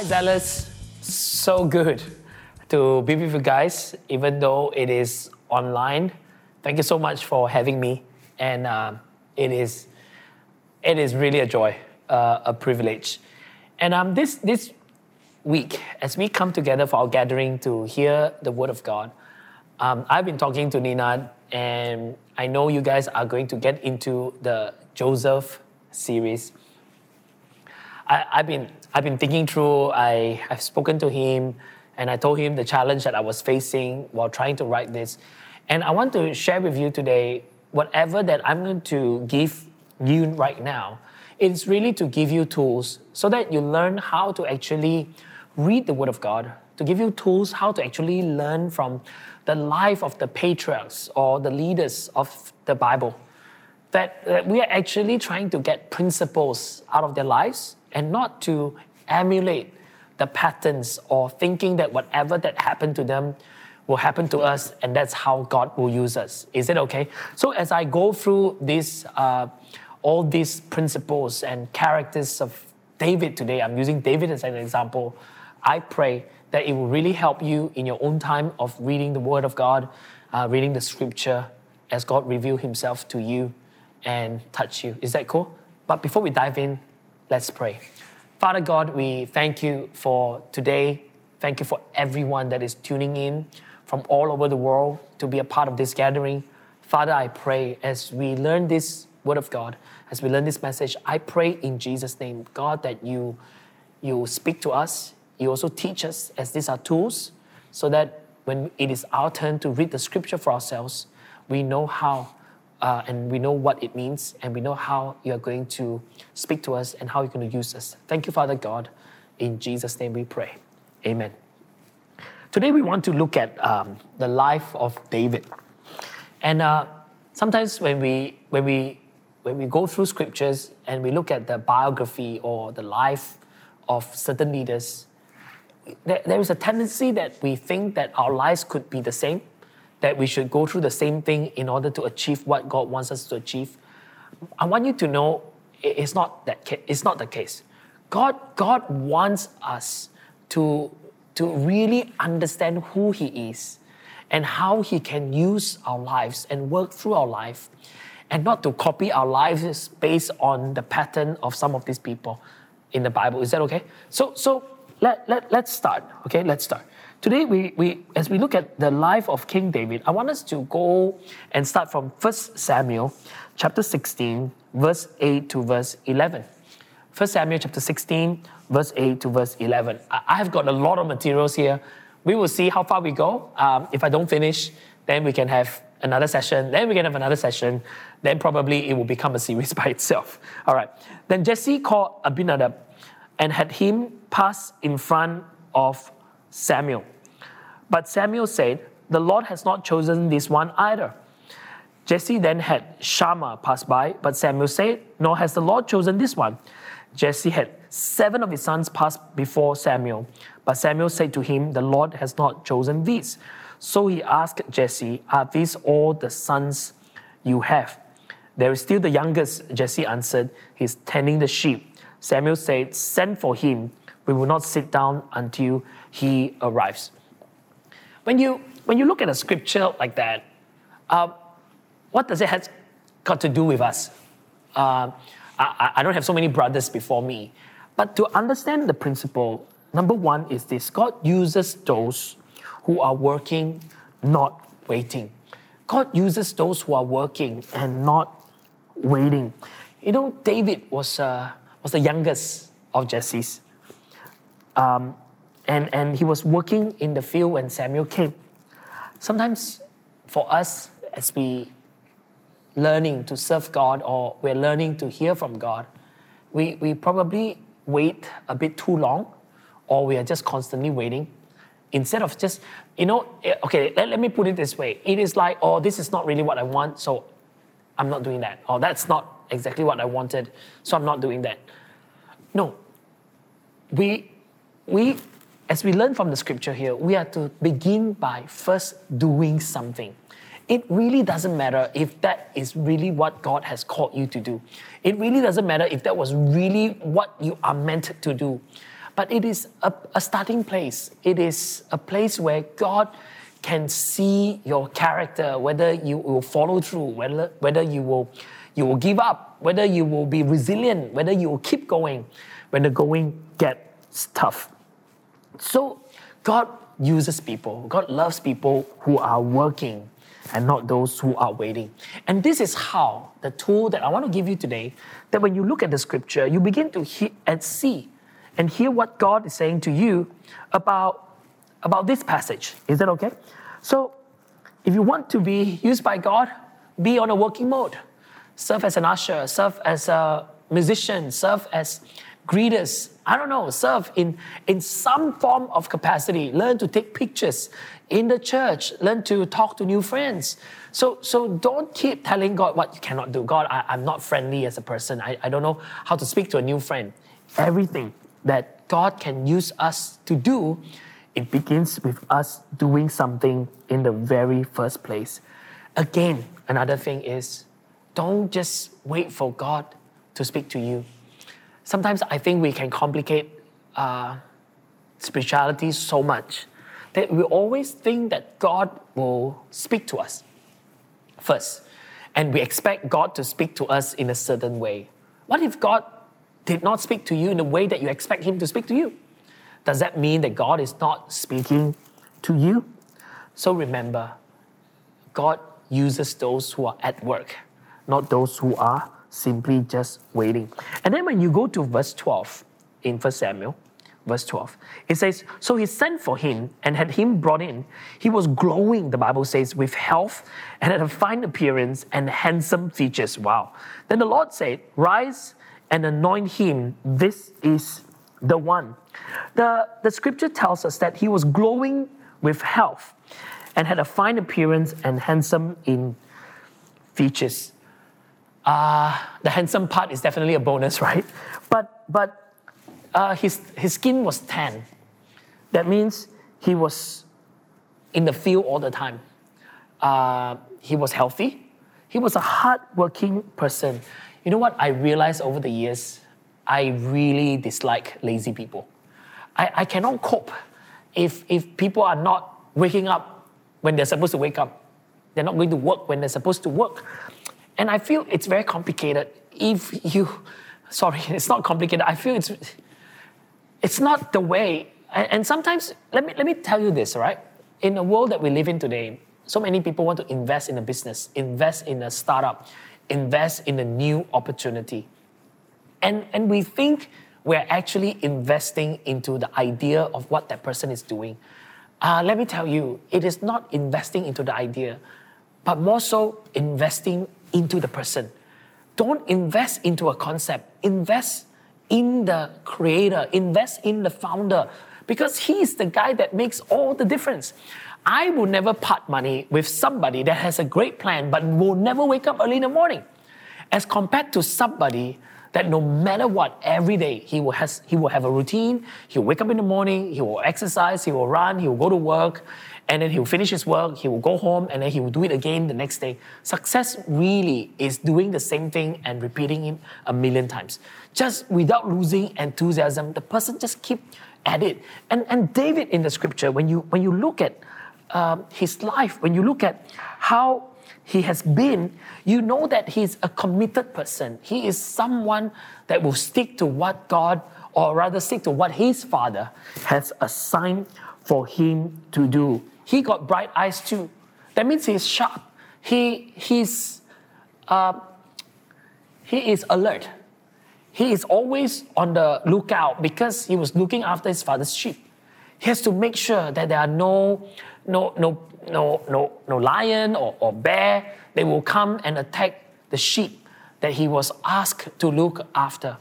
Hi, Dallas. So good to be with you guys, even though it is online. Thank you so much for having me, and uh, it is it is really a joy, uh, a privilege. And um, this this week, as we come together for our gathering to hear the Word of God, um, I've been talking to Nina, and I know you guys are going to get into the Joseph series. I, have been I've been thinking through. I I've spoken to him, and I told him the challenge that I was facing while trying to write this, and I want to share with you today whatever that I'm going to give you right now. It's really to give you tools so that you learn how to actually read the Word of God, to give you tools how to actually learn from the life of the patriarchs or the leaders of the Bible. That, that we are actually trying to get principles out of their lives and not to emulate the patterns or thinking that whatever that happened to them will happen to us and that's how God will use us. Is it okay? So as I go through this, uh, all these principles and characters of David today, I'm using David as an example. I pray that it will really help you in your own time of reading the Word of God, uh, reading the Scripture as God reveal Himself to you and touch you. Is that cool? But before we dive in, Let's pray. Father God, we thank you for today. Thank you for everyone that is tuning in from all over the world to be a part of this gathering. Father, I pray as we learn this word of God, as we learn this message, I pray in Jesus' name, God, that you, you speak to us. You also teach us as these are tools so that when it is our turn to read the scripture for ourselves, we know how uh, and we know what it means, and we know how you're going to speak to us and how you're going to use us. Thank you, Father God. In Jesus' name we pray. Amen. Today we want to look at um, the life of David. And uh, sometimes when we, when, we, when we go through scriptures and we look at the biography or the life of certain leaders, there, there is a tendency that we think that our lives could be the same that we should go through the same thing in order to achieve what God wants us to achieve. I want you to know it's not that it's not the case. God, God wants us to, to really understand who He is and how He can use our lives and work through our life and not to copy our lives based on the pattern of some of these people in the Bible. Is that okay? So, so let, let, let's start. Okay, let's start. Today, we, we, as we look at the life of King David, I want us to go and start from 1 Samuel chapter 16, verse 8 to verse 11. 1 Samuel chapter 16, verse 8 to verse 11. I have got a lot of materials here. We will see how far we go. Um, if I don't finish, then we can have another session. Then we can have another session. Then probably it will become a series by itself. All right. Then Jesse called Abinadab and had him pass in front of Samuel. But Samuel said, The Lord has not chosen this one either. Jesse then had Shammah pass by, but Samuel said, Nor has the Lord chosen this one. Jesse had seven of his sons pass before Samuel, but Samuel said to him, The Lord has not chosen these. So he asked Jesse, Are these all the sons you have? There is still the youngest, Jesse answered. He's tending the sheep. Samuel said, Send for him. We will not sit down until he arrives. When you, when you look at a scripture like that, uh, what does it have got to do with us? Uh, I, I don't have so many brothers before me, but to understand the principle, number one is this God uses those who are working, not waiting. God uses those who are working and not waiting. You know, David was, uh, was the youngest of Jesse's. Um, and, and he was working in the field when Samuel came. Sometimes for us, as we learning to serve God or we're learning to hear from God, we, we probably wait a bit too long or we are just constantly waiting instead of just, you know, eh, okay, let, let me put it this way. It is like, oh, this is not really what I want, so I'm not doing that. Or that's not exactly what I wanted, so I'm not doing that. No. We, we as we learn from the scripture here, we are to begin by first doing something. It really doesn't matter if that is really what God has called you to do. It really doesn't matter if that was really what you are meant to do. but it is a, a starting place. It is a place where God can see your character, whether you will follow through, whether, whether you, will, you will give up, whether you will be resilient, whether you will keep going when the going gets tough. So God uses people. God loves people who are working and not those who are waiting. And this is how the tool that I want to give you today, that when you look at the scripture, you begin to hear and see and hear what God is saying to you about, about this passage. Is that okay? So, if you want to be used by God, be on a working mode. Serve as an usher, serve as a musician, serve as greeters. I don't know, serve in, in some form of capacity. Learn to take pictures in the church. Learn to talk to new friends. So, so don't keep telling God what you cannot do. God, I, am not friendly as a person. I, I don't know how to speak to a new friend. Everything that God can use us to do, it begins with us doing something in the very first place. Again, another thing is don't just wait for God to speak to you. Sometimes I think we can complicate uh, spirituality so much that we always think that God will speak to us first. And we expect God to speak to us in a certain way. What if God did not speak to you in the way that you expect Him to speak to you? Does that mean that God is not speaking to you? So remember, God uses those who are at work, not those who are simply just waiting. And then when you go to verse 12 in 1 Samuel, verse 12. It says, So he sent for him and had him brought in. He was glowing, the Bible says, with health and had a fine appearance and handsome features. Wow. Then the Lord said, Rise and anoint him. This is the one. The, the scripture tells us that he was glowing with health and had a fine appearance and handsome in features. Uh, the handsome part is definitely a bonus, right? But, but uh, his, his skin was tan. That means he was in the field all the time. Uh, he was healthy. He was a hardworking person. You know what I realized over the years? I really dislike lazy people. I, I cannot cope if, if people are not waking up when they're supposed to wake up. They're not going to work when they're supposed to work. And I feel it's very complicated. If you, sorry, it's not complicated. I feel it's it's not the way. And, sometimes, let me, let me tell you this, right? In the world that we live in today, so many people want to invest in a business, invest in a startup, invest in a new opportunity. And, and we think we're actually investing into the idea of what that person is doing. Uh, let me tell you, it is not investing into the idea, but more so investing into the person. Don't invest into a concept, invest in the creator, invest in the founder, because he's the guy that makes all the difference. I will never part money with somebody that has a great plan but will never wake up early in the morning, as compared to somebody that no matter what, every day he will, has, he will have a routine. He'll wake up in the morning, he will exercise, he will run, he will go to work, and then he'll finish his work, he will go home, and then he will do it again the next day. Success really is doing the same thing and repeating it a million times. Just without losing enthusiasm, the person just keep at it. And, and David in the scripture, when you, when you look at um, his life, when you look at how he has been, you know that he's a committed person. He is someone that will stick to what God, or rather stick to what his father has assigned for him to do. He got bright eyes too. That means he's sharp. He, he's, uh, he is alert. He is always on the lookout because he was looking after his father's sheep. He has to make sure that there are no, no, no, no, no, no lion or, or bear. They will come and attack the sheep that he was asked to look after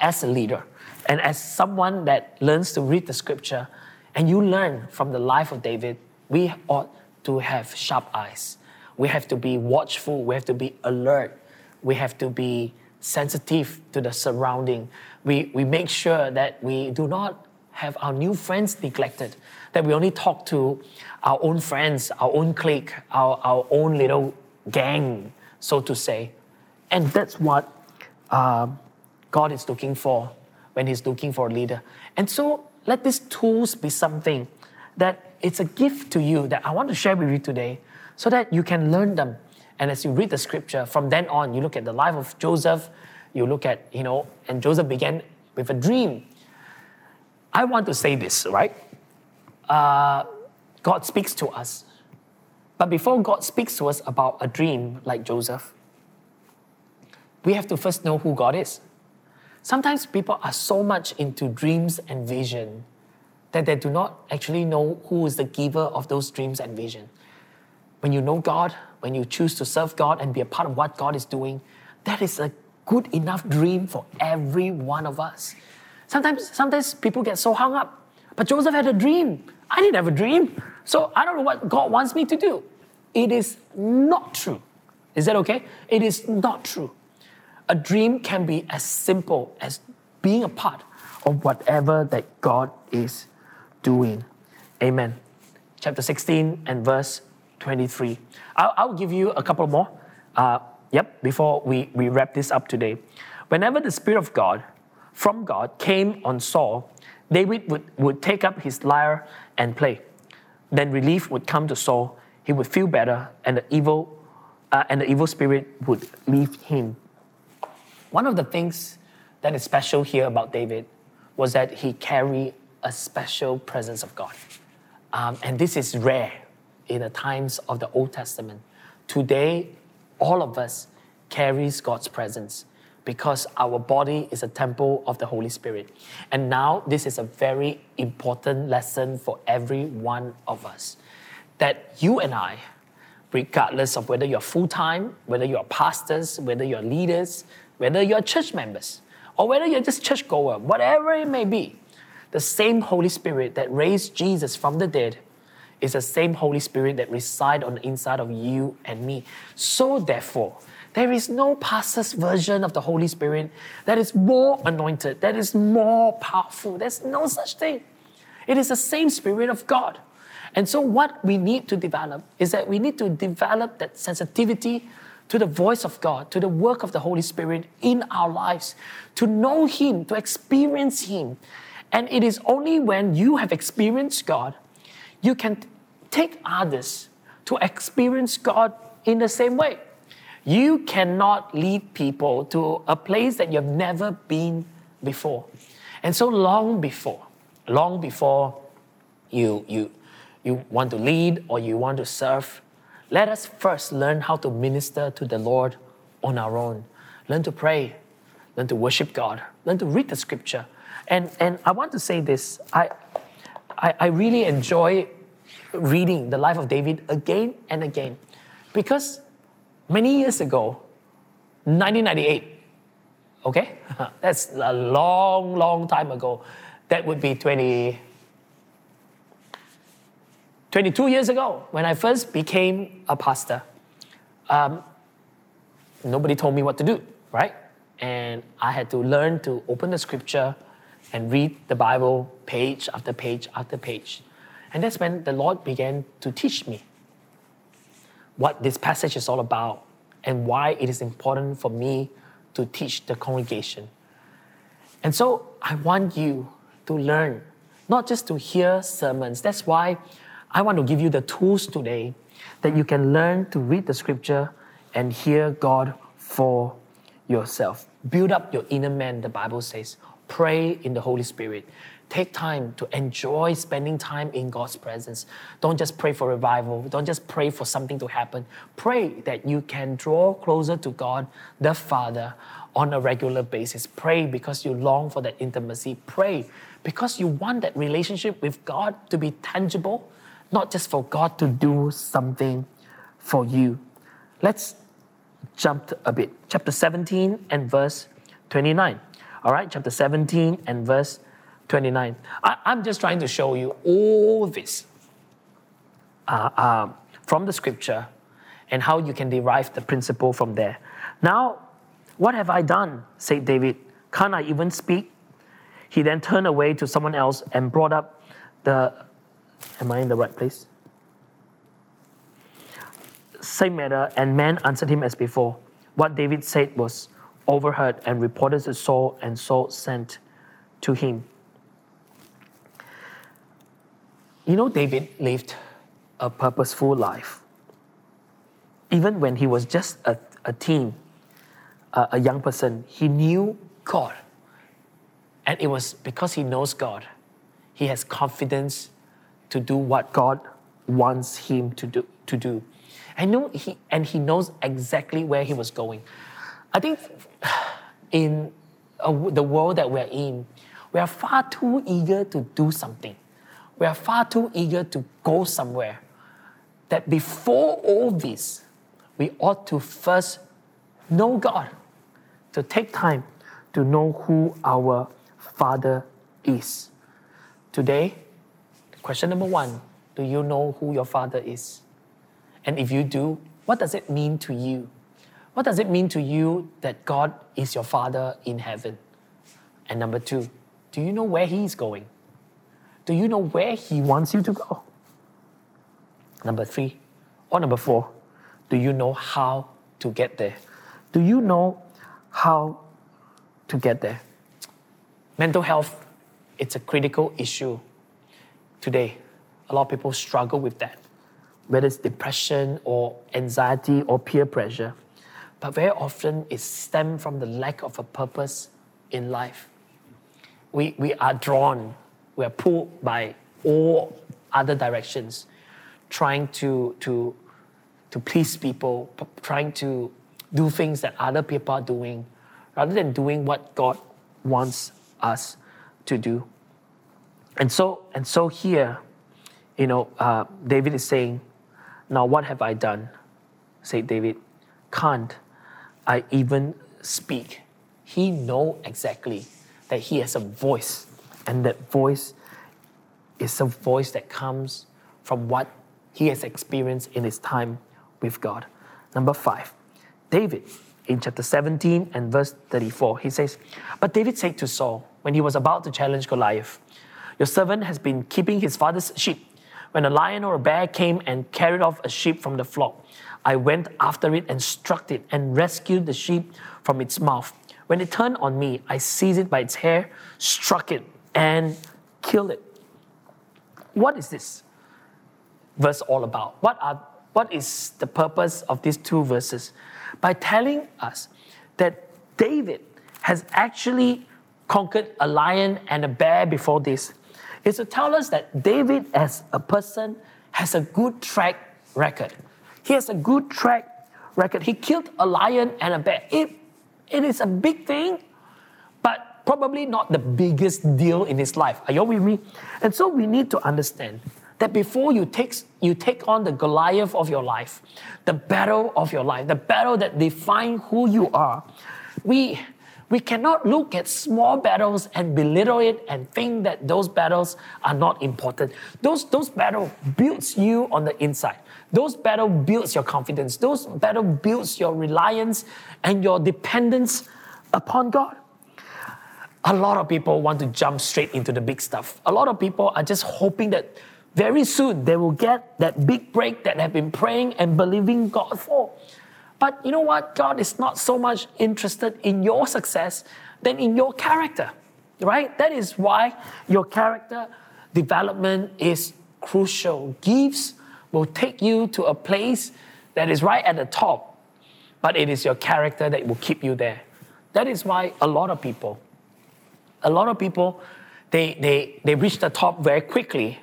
as a leader and as someone that learns to read the scripture and you learn from the life of David, we ought to have sharp eyes. We have to be watchful. We have to be alert. We have to be sensitive to the surrounding. We, we make sure that we do not have our new friends neglected, that we only talk to our own friends, our own clique, our, our own little gang, so to say. And that's what uh, God is looking for when he's looking for a leader. And so let these tools be something that it's a gift to you that I want to share with you today so that you can learn them. And as you read the scripture, from then on, you look at the life of Joseph, you look at, you know, and Joseph began with a dream. I want to say this, right? Uh, God speaks to us. But before God speaks to us about a dream like Joseph, we have to first know who God is. Sometimes people are so much into dreams and vision that they do not actually know who is the giver of those dreams and vision. When you know God, when you choose to serve God and be a part of what God is doing, that is a good enough dream for every one of us. Sometimes, sometimes people get so hung up. But Joseph had a dream. I didn't have a dream. So I don't know what God wants me to do. It is not true. Is that okay? It is not true. A dream can be as simple as being a part of whatever that God is doing. Amen. Chapter 16 and verse 23. I'll, I'll give you a couple more. Uh, yep, before we, we wrap this up today. Whenever the Spirit of God, from God, came on Saul, David would, would take up his lyre and play. Then relief would come to Saul. He would feel better, and the evil, uh, and the evil spirit would leave him. One of the things that is special here about David was that he carried a special presence of God. Um, and this is rare in the times of the Old Testament. Today, all of us carries God's presence because our body is a temple of the Holy Spirit. And now this is a very important lesson for every one of us that you and I, regardless of whether you're full time, whether you're pastors, whether you're leaders, whether you're church members, or whether you're just churchgoer, whatever it may be, the same Holy Spirit that raised Jesus from the dead is the same Holy Spirit that resides on the inside of you and me. So therefore, there is no pastor's version of the Holy Spirit that is more anointed, that is more powerful. There's no such thing. It is the same Spirit of God. And so, what we need to develop is that we need to develop that sensitivity to the voice of God, to the work of the Holy Spirit in our lives, to know Him, to experience Him. And it is only when you have experienced God, you can take others to experience God in the same way. You cannot lead people to a place that you've never been before. And so long before, long before you, you, you want to lead or you want to serve, let us first learn how to minister to the Lord on our own. Learn to pray, learn to worship God, learn to read the scripture. And, and I want to say this I, I, I really enjoy reading the life of David again and again because many years ago, 1998, okay? That's a long, long time ago. That would be 20, 22 years ago, when I first became a pastor, um, nobody told me what to do, right? And I had to learn to open the scripture and read the Bible page after page after page. And that's when the Lord began to teach me what this passage is all about and why it is important for me to teach the congregation. And so I want you to learn, not just to hear sermons. That's why I want to give you the tools today that you can learn to read the scripture and hear God for yourself. Build up your inner man, the Bible says. Pray in the Holy Spirit. Take time to enjoy spending time in God's presence. Don't just pray for revival. Don't just pray for something to happen. Pray that you can draw closer to God, the Father, on a regular basis. Pray because you long for that intimacy. Pray because you want that relationship with God to be tangible not just for God to do something for you. Let's jump a bit. Chapter 17 and verse 29. All right, chapter 17 and verse 29. I, am just trying to show you all this uh, uh, from the scripture and how you can derive the principle from there. Now, what have I done? said David. Can't I even speak? He then turned away to someone else and brought up the Am I in the right place? Same matter, and man answered him as before. What David said was overheard and reported to Saul, and Saul sent to him. You know, David lived a purposeful life. Even when he was just a, a teen, a, young person, he knew God. And it was because he knows God, he has confidence to do what God wants him to do. To do. I know he, and he knows exactly where he was going. I think in the world that we're in, we are far too eager to do something. We are far too eager to go somewhere. That before all this, we ought to first know God, to take time to know who our Father is. Today, question number one Do you know who your Father is? And if you do, what does it mean to you? What does it mean to you that God is your Father in heaven? And number two, do you know where He is going? Do you know where He wants you to go? Number three, or number four, do you know how to get there? Do you know how to get there? Mental health, it's a critical issue today. A lot of people struggle with that, whether it's depression or anxiety or peer pressure. But very often it stems from the lack of a purpose in life. We, we are drawn, we are pulled by all other directions, trying to, to, to please people, trying to do things that other people are doing, rather than doing what God wants us to do. And so, and so here, you know, uh, David is saying, Now what have I done? Said David, can't I even speak? He know exactly that he has a voice, and that voice is a voice that comes from what he has experienced in his time with God. Number five, David in chapter 17 and verse 34, he says, But David said to Saul, when he was about to challenge Goliath, Your servant has been keeping his father's sheep. When a lion or a bear came and carried off a sheep from the flock, I went after it and struck it and rescued the sheep from its mouth. When it turned on me, I seized it by its hair, struck it, and kill it. What is this verse all about? What, are, what is the purpose of these two verses? By telling us that David has actually conquered a lion and a bear before this, is to tell us that David, as a person, has a good track record. He has a good track record. He killed a lion and a bear. It, it is a big thing, probably not the biggest deal in his life. Are you with me? And so we need to understand that before you take, you take on the Goliath of your life, the battle of your life, the battle that defines who you are, we, we cannot look at small battles and belittle it and think that those battles are not important. Those, those battles builds you on the inside. Those battle builds your confidence. Those battle builds your reliance and your dependence upon God. A lot of people want to jump straight into the big stuff. A lot of people are just hoping that very soon they will get that big break that they've been praying and believing God for. But you know what? God is not so much interested in your success than in your character, right? That is why your character development is crucial. Gifts will take you to a place that is right at the top, but it is your character that will keep you there. That is why a lot of people, a lot of people, they, they, they reach the top very quickly,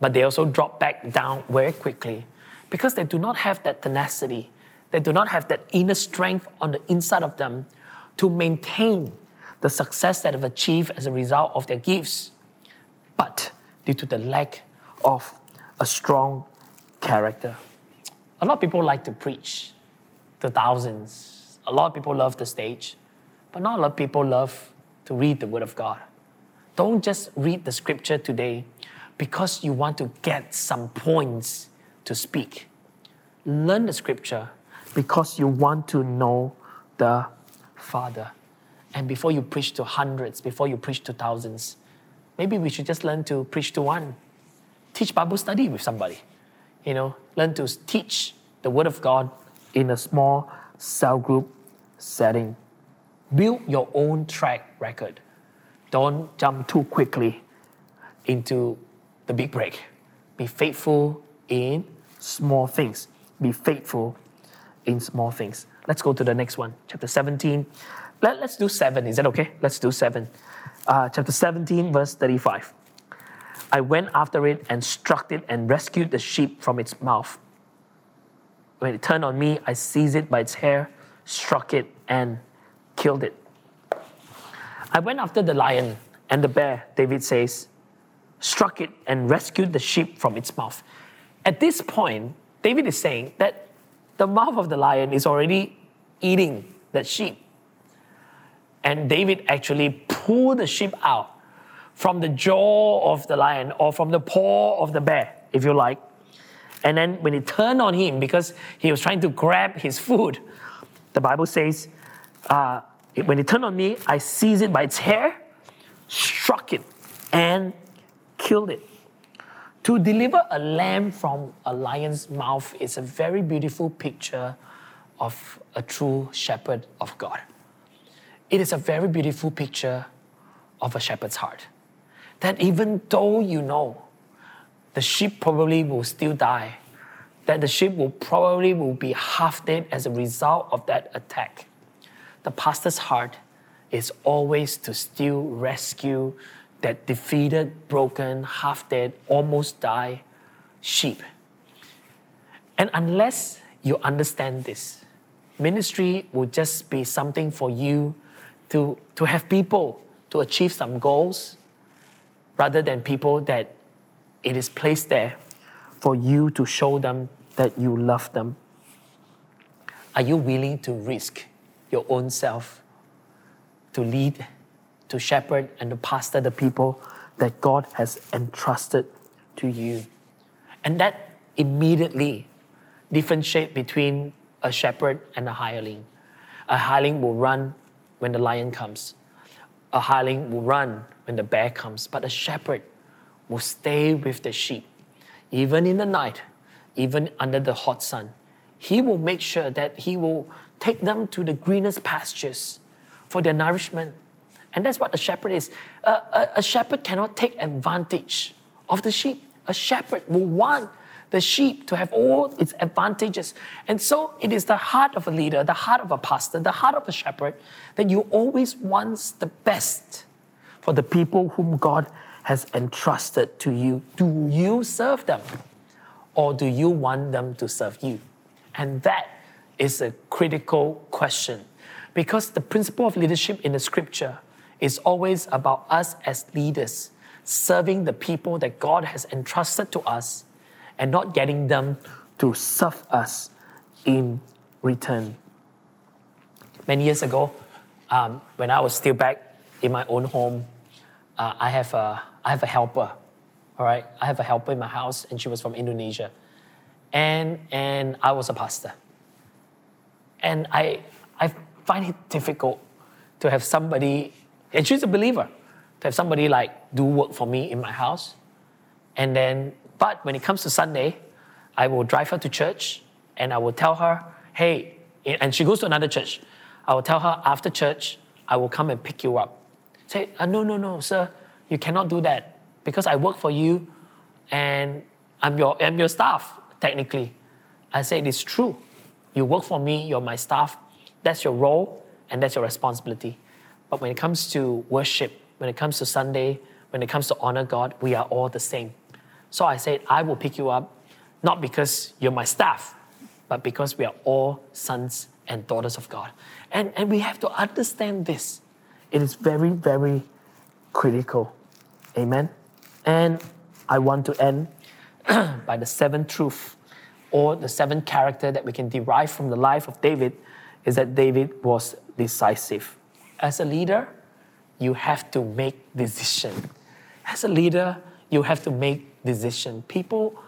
but they also drop back down very quickly because they do not have that tenacity. They do not have that inner strength on the inside of them to maintain the success that they've achieved as a result of their gifts, but due to the lack of a strong character. A lot of people like to preach to thousands. A lot of people love the stage, but not a lot of people love to read the Word of God. Don't just read the scripture today because you want to get some points to speak. Learn the scripture because you want to know the Father. And before you preach to hundreds, before you preach to thousands, maybe we should just learn to preach to one. Teach Bible study with somebody you know, learn to teach the Word of God in a small cell group setting. Build your own track record. don't jump too quickly into the big break. Be faithful in small things. Be faithful in small things. Let's go to the next one, chapter 17. Let, us do seven. Is that okay? Let's do seven. Uh, chapter 17, verse 35. I went after it and struck it and rescued the sheep from its mouth. When it turned on me, I seized it by its hair, struck it, and killed it. I went after the lion and the bear, David says, struck it and rescued the sheep from its mouth. At this point, David is saying that the mouth of the lion is already eating that sheep. And David actually pulled the sheep out from the jaw of the lion or from the paw of the bear, if you like. And then when it turned on him, because he was trying to grab his food, the Bible says, uh, when it turned on me, I seized it by its hair, struck it, and killed it. To deliver a lamb from a lion's mouth is a very beautiful picture of a true shepherd of God. It is a very beautiful picture of a shepherd's heart. That even though you know the sheep probably will still die, that the sheep will probably will be half dead as a result of that attack. The pastor's heart is always to still rescue that defeated, broken, half dead, almost die sheep. And unless you understand this, ministry will just be something for you to, to have people to achieve some goals rather than people that it is placed there for you to show them that you love them? Are you willing to risk your own self to lead, to shepherd, and to pastor the people that God has entrusted to you? And that immediately differentiate between a shepherd and a hireling. A hireling will run when the lion comes. A hireling will run when the bear comes. But a shepherd will stay with the sheep, even in the night, even under the hot sun. He will make sure that he will take them to the greenest pastures for their nourishment. And that's what a shepherd is. A, a, a shepherd cannot take advantage of the sheep. A shepherd will want the sheep to have all its advantages. And so it is the heart of a leader, the heart of a pastor, the heart of a shepherd that you always want the best for the people whom God has entrusted to you. Do you serve them or do you want them to serve you? And that is a critical question because the principle of leadership in the scripture is always about us as leaders serving the people that God has entrusted to us and not getting them to serve us in return. Many years ago, um, when I was still back in my own home, uh, I, have a, I have a helper. All right, I have a helper in my house, and she was from Indonesia, and and I was a pastor. And I I find it difficult to have somebody, and she's a believer, to have somebody like do work for me in my house, and then but when it comes to Sunday, I will drive her to church and I will tell her, hey, and she goes to another church. I will tell her after church, I will come and pick you up. Say, uh, no, no, no, sir, you cannot do that because I work for you and I'm your, I'm your staff, technically. I say, it is true. You work for me, you're my staff. That's your role and that's your responsibility. But when it comes to worship, when it comes to Sunday, when it comes to honor God, we are all the same. So I said, I will pick you up, not because you're my staff, but because we are all sons and daughters of God. And, and we have to understand this. It is very, very critical. Amen. And I want to end by the seventh truth or the seventh character that we can derive from the life of David is that David was decisive. As a leader, you have to make decision. As a leader, you have to make decision. People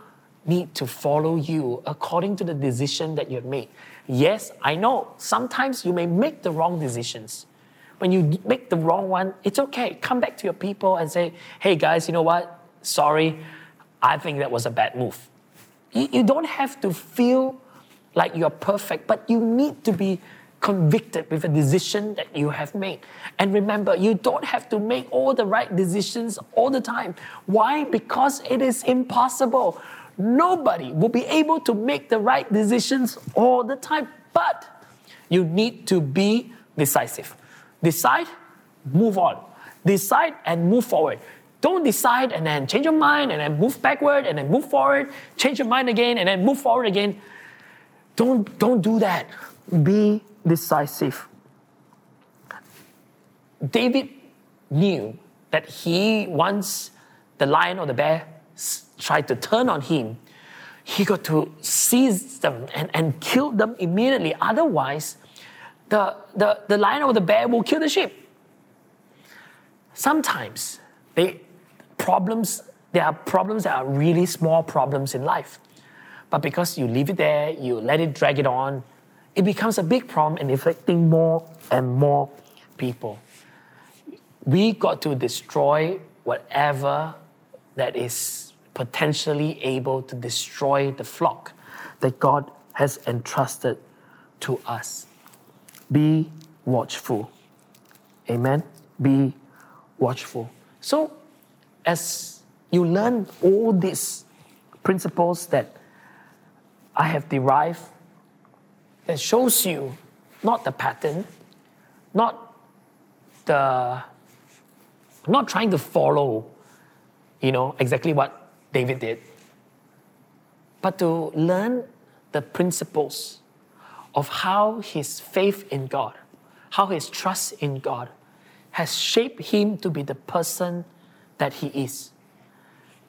need to follow you according to the decision that you have made. Yes, I know sometimes you may make the wrong decisions. When you make the wrong one, it's okay. Come back to your people and say, hey guys, you know what? Sorry, I think that was a bad move. You, don't have to feel like you're perfect, but you need to be convicted with a decision that you have made. And remember, you don't have to make all the right decisions all the time. Why? Because it is impossible. Nobody will be able to make the right decisions all the time. But you need to be decisive. Decide, move on. Decide and move forward. Don't decide and then change your mind and then move backward and then move forward, change your mind again and then move forward again. Don't, don't do that. Be decisive. David knew that he, once the lion or the bear tried to turn on him, he got to seize them and, and kill them immediately. Otherwise, the, the, the lion or the bear will kill the sheep. Sometimes they problems, there are problems that are really small problems in life. But because you leave it there, you let it drag it on, it becomes a big problem and affecting more and more people. We got to destroy whatever that is potentially able to destroy the flock that God has entrusted to us. Be watchful. Amen. Be watchful. So, as you learn all these principles that I have derived, that shows you not the pattern, not the not trying to follow, you know, exactly what David did, but to learn the principles of how his faith in God, how his trust in God has shaped him to be the person that he is.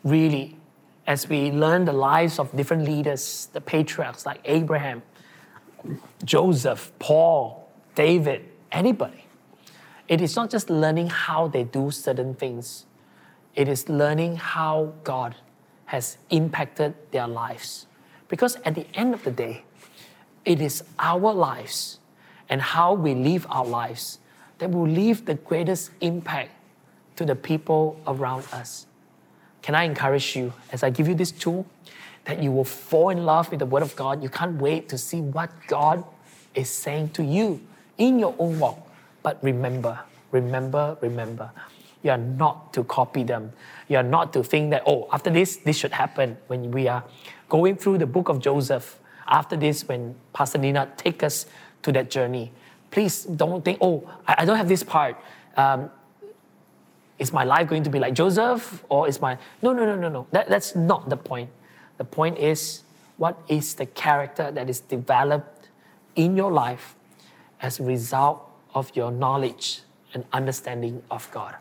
Really, as we learn the lives of different leaders, the patriarchs like Abraham, Joseph, Paul, David, anybody, it is not just learning how they do certain things, it is learning how God has impacted their lives. Because at the end of the day, it is our lives and how we live our lives that will leave the greatest impact to the people around us. Can I encourage you as I give you this tool that you will fall in love with the Word of God? You can't wait to see what God is saying to you in your own walk. But remember, remember, remember, you are not to copy them. You are not to think that, oh, after this, this should happen. When we are going through the book of Joseph, after this, when Pastor Nina take us to that journey, please don't think, oh, I, don't have this part. Um, is my life going to be like Joseph or is my. No, no, no, no, no. That, that's not the point. The point is what is the character that is developed in your life as a result of your knowledge and understanding of God.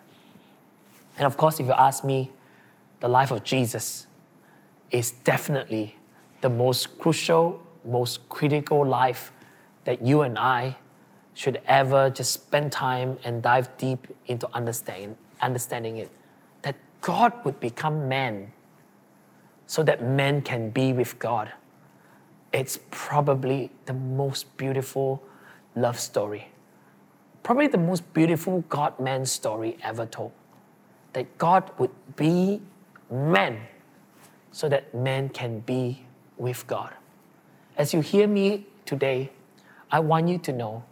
And of course, if you ask me, the life of Jesus is definitely the most crucial, most critical life that you and I should ever just spend time and dive deep into understanding, understanding it. That God would become man so that man can be with God. It's probably the most beautiful love story. Probably the most beautiful God man story ever told. That God would be man so that man can be with God. As you hear me today, I want you to know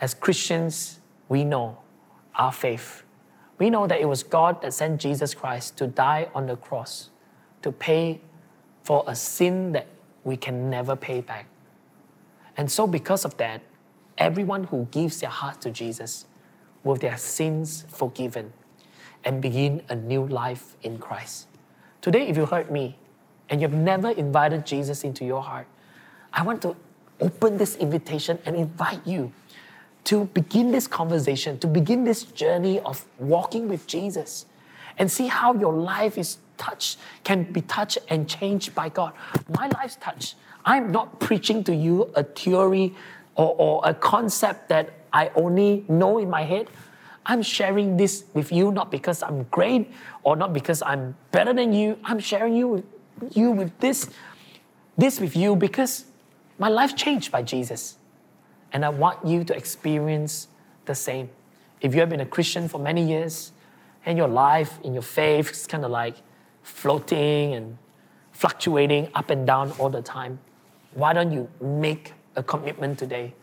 as Christians, we know our faith. We know that it was God that sent Jesus Christ to die on the cross to pay for a sin that we can never pay back. And so, because of that, everyone who gives their heart to Jesus will their sins forgiven and begin a new life in Christ. Today, if you heard me and you've never invited Jesus into your heart, I want to open this invitation and invite you to begin this conversation, to begin this journey of walking with Jesus and see how your life is touched, can be touched and changed by God. My life's touched. I'm not preaching to you a theory or, or a concept that I only know in my head. I'm sharing this with you not because I'm great or not because I'm better than you. I'm sharing you with you with this, this with you because my life changed by Jesus. And I want you to experience the same. If you have been a Christian for many years and your life in your faith is kind of like floating and fluctuating up and down all the time, why don't you make a commitment today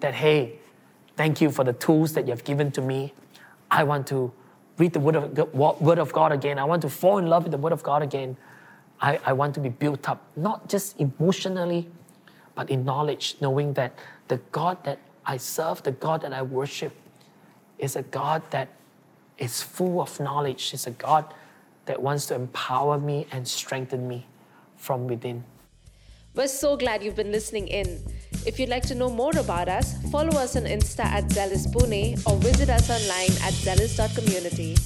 that, hey, thank you for the tools that you have given to me. I want to read the word of, word of God again. I want to fall in love with the Word of God again. I, I want to be built up, not just emotionally, but in knowledge, knowing that the God that I serve, the God that I worship, is a God that is full of knowledge, is a God that wants to empower me and strengthen me from within. We're so glad you've been listening in. If you'd like to know more about us, follow us on Insta at Zealous Pune or visit us online at zealous.community.